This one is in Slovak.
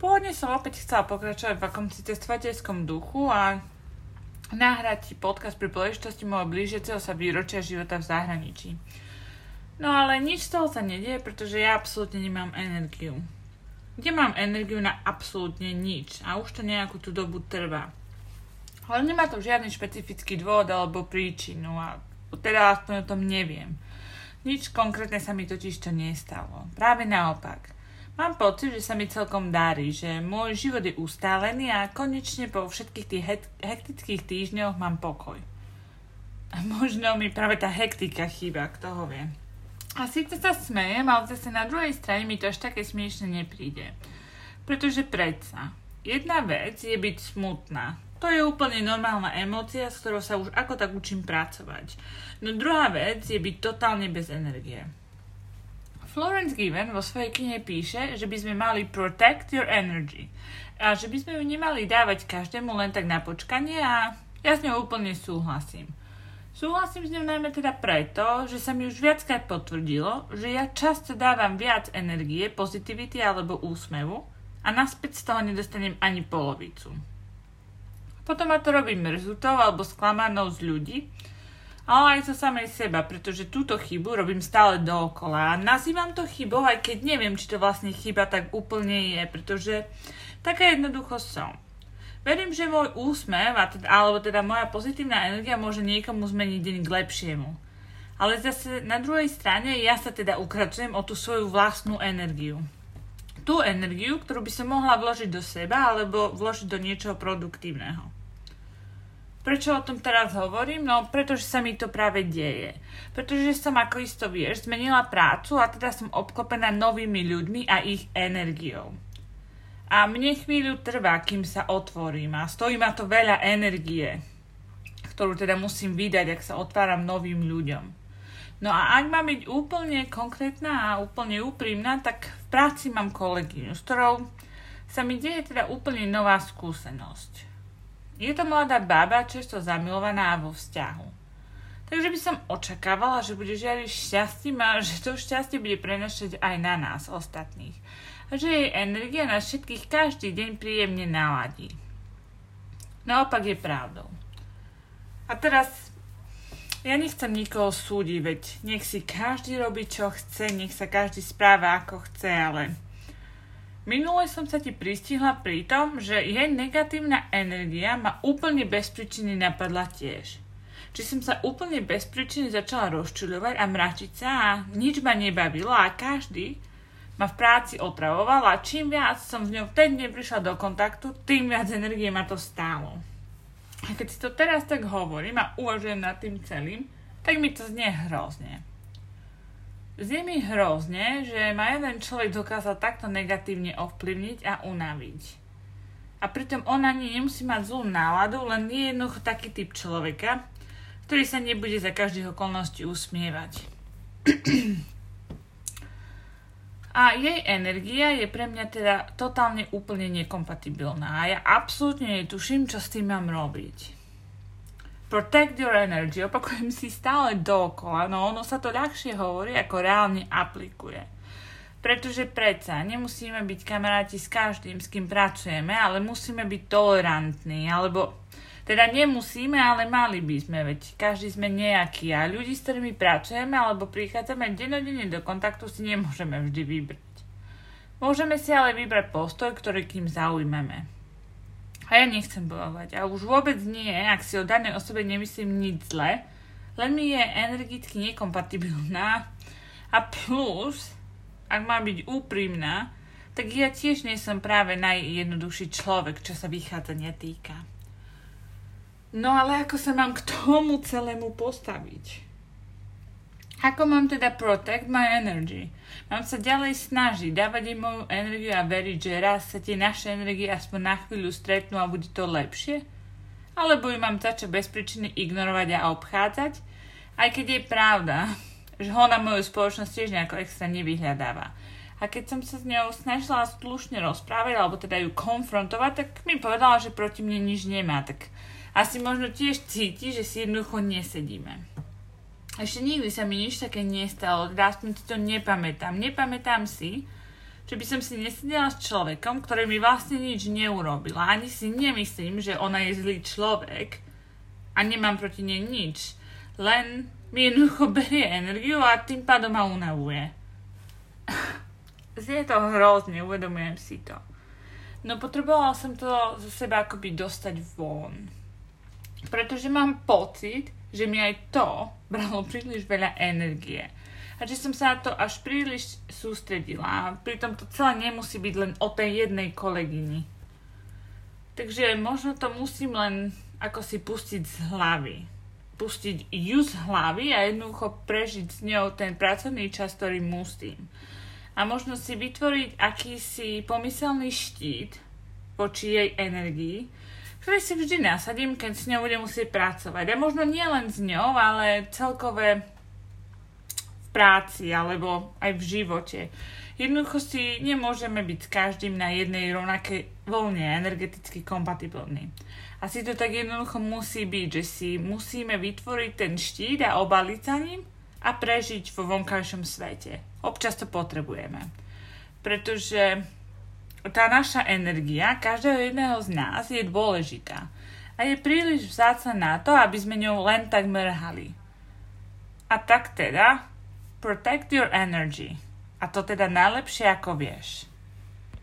Pôvodne som opäť chcela pokračovať v akomsi cestovateľskom duchu a nahrať podcast pri príležitosti môjho blížiaceho sa výročia života v zahraničí. No ale nič z toho sa nedieje, pretože ja absolútne nemám energiu. Kde mám energiu na absolútne nič a už to nejakú tú dobu trvá. Ale nemá to žiadny špecifický dôvod alebo príčinu a teda aspoň o tom neviem. Nič konkrétne sa mi totiž to nestalo. Práve naopak. Mám pocit, že sa mi celkom darí, že môj život je ustálený a konečne po všetkých tých hektických týždňoch mám pokoj. A možno mi práve tá hektika chýba, kto ho vie. A síce sa smejem, ale zase na druhej strane mi to až také smiešne nepríde. Pretože predsa, jedna vec je byť smutná. To je úplne normálna emócia, s ktorou sa už ako tak učím pracovať. No druhá vec je byť totálne bez energie. Florence Given vo svojej knihe píše, že by sme mali protect your energy a že by sme ju nemali dávať každému len tak na počkanie a ja s ňou úplne súhlasím. Súhlasím s ňou najmä teda preto, že sa mi už viackrát potvrdilo, že ja často dávam viac energie, pozitivity alebo úsmevu a naspäť z toho nedostanem ani polovicu. Potom ma to robí mrzutou alebo sklamanou z ľudí, ale aj zo samej seba, pretože túto chybu robím stále dookola. A nazývam to chybou, aj keď neviem, či to vlastne chyba tak úplne je, pretože taká jednoducho som. Verím, že môj úsmev, teda, alebo teda moja pozitívna energia môže niekomu zmeniť deň k lepšiemu. Ale zase na druhej strane ja sa teda ukračujem o tú svoju vlastnú energiu. Tú energiu, ktorú by som mohla vložiť do seba alebo vložiť do niečoho produktívneho. Prečo o tom teraz hovorím? No, pretože sa mi to práve deje. Pretože som, ako isto vieš, zmenila prácu a teda som obklopená novými ľuďmi a ich energiou. A mne chvíľu trvá, kým sa otvorím a stojí ma to veľa energie, ktorú teda musím vydať, ak sa otváram novým ľuďom. No a ak mám byť úplne konkrétna a úplne úprimná, tak v práci mám kolegyňu, s ktorou sa mi deje teda úplne nová skúsenosť. Je to mladá baba, často zamilovaná vo vzťahu. Takže by som očakávala, že bude žiariť šťastím a že to šťastie bude prenašať aj na nás, ostatných. A že jej energia na všetkých každý deň príjemne naladí. Naopak je pravdou. A teraz ja nechcem nikoho súdiť, veď nech si každý robí, čo chce, nech sa každý správa, ako chce, ale Minule som sa ti pristihla pri tom, že jej negatívna energia ma úplne bez príčiny napadla tiež. Či som sa úplne bez príčiny začala rozčuľovať a mračiť sa a nič ma nebavilo a každý ma v práci otravoval a čím viac som s ňou vtedy neprišla do kontaktu, tým viac energie ma to stálo. A keď si to teraz tak hovorím a uvažujem nad tým celým, tak mi to znie hrozne. Znie mi hrozne, že ma jeden človek dokázal takto negatívne ovplyvniť a unaviť. A pritom on ani nemusí mať zlú náladu, len je jednoducho taký typ človeka, ktorý sa nebude za každých okolností usmievať. A jej energia je pre mňa teda totálne úplne nekompatibilná a ja absolútne netuším, čo s tým mám robiť. Protect your energy. Opakujem si stále dokola, no ono sa to ľahšie hovorí, ako reálne aplikuje. Pretože predsa nemusíme byť kamaráti s každým, s kým pracujeme, ale musíme byť tolerantní, alebo teda nemusíme, ale mali by sme, veď každý sme nejaký a ľudí, s ktorými pracujeme alebo prichádzame denodene do kontaktu si nemôžeme vždy vybrať. Môžeme si ale vybrať postoj, ktorý kým zaujmeme. A ja nechcem bojovať. A už vôbec nie, ak si o danej osobe nemyslím nič zle, len mi je energicky nekompatibilná. A plus, ak má byť úprimná, tak ja tiež nie som práve najjednoduchší človek, čo sa vychádzania týka. No ale ako sa mám k tomu celému postaviť? Ako mám teda protect my energy? Mám sa ďalej snažiť, dávať im moju energiu a veriť, že raz sa tie naše energie aspoň na chvíľu stretnú a bude to lepšie? Alebo ju mám začať bez príčiny ignorovať a obchádzať? Aj keď je pravda, že ho na moju spoločnosť tiež nejako extra nevyhľadáva. A keď som sa s ňou snažila slušne rozprávať, alebo teda ju konfrontovať, tak mi povedala, že proti mne nič nemá. Tak asi možno tiež cíti, že si jednoducho nesedíme. Ešte nikdy sa mi nič také nestalo, aspoň si to nepamätám. Nepamätám si, že by som si nesedela s človekom, ktorý mi vlastne nič neurobil. Ani si nemyslím, že ona je zlý človek a nemám proti nej nič. Len mi jednoducho berie energiu a tým pádom ma unavuje. Znie to hrozne, uvedomujem si to. No potrebovala som to zo seba akoby dostať von. Pretože mám pocit, že mi aj to bralo príliš veľa energie a že som sa na to až príliš sústredila. Pritom to celé nemusí byť len o tej jednej kolegyni. Takže možno to musím len ako si pustiť z hlavy. Pustiť ju z hlavy a jednoducho prežiť s ňou ten pracovný čas, ktorý musím. A možno si vytvoriť akýsi pomyselný štít voči jej energii, ktorý si vždy nasadím, keď s ňou budem musieť pracovať. A možno nie len s ňou, ale celkové práci alebo aj v živote. Jednoducho si nemôžeme byť s každým na jednej rovnakej voľne energeticky kompatibilní. Asi to tak jednoducho musí byť, že si musíme vytvoriť ten štít a obaliť sa ním a prežiť vo vonkajšom svete. Občas to potrebujeme. Pretože tá naša energia každého jedného z nás je dôležitá a je príliš vzácna na to, aby sme ňou len tak mrhali. A tak teda, Protect your energy. A to teda najlepšie ako vieš.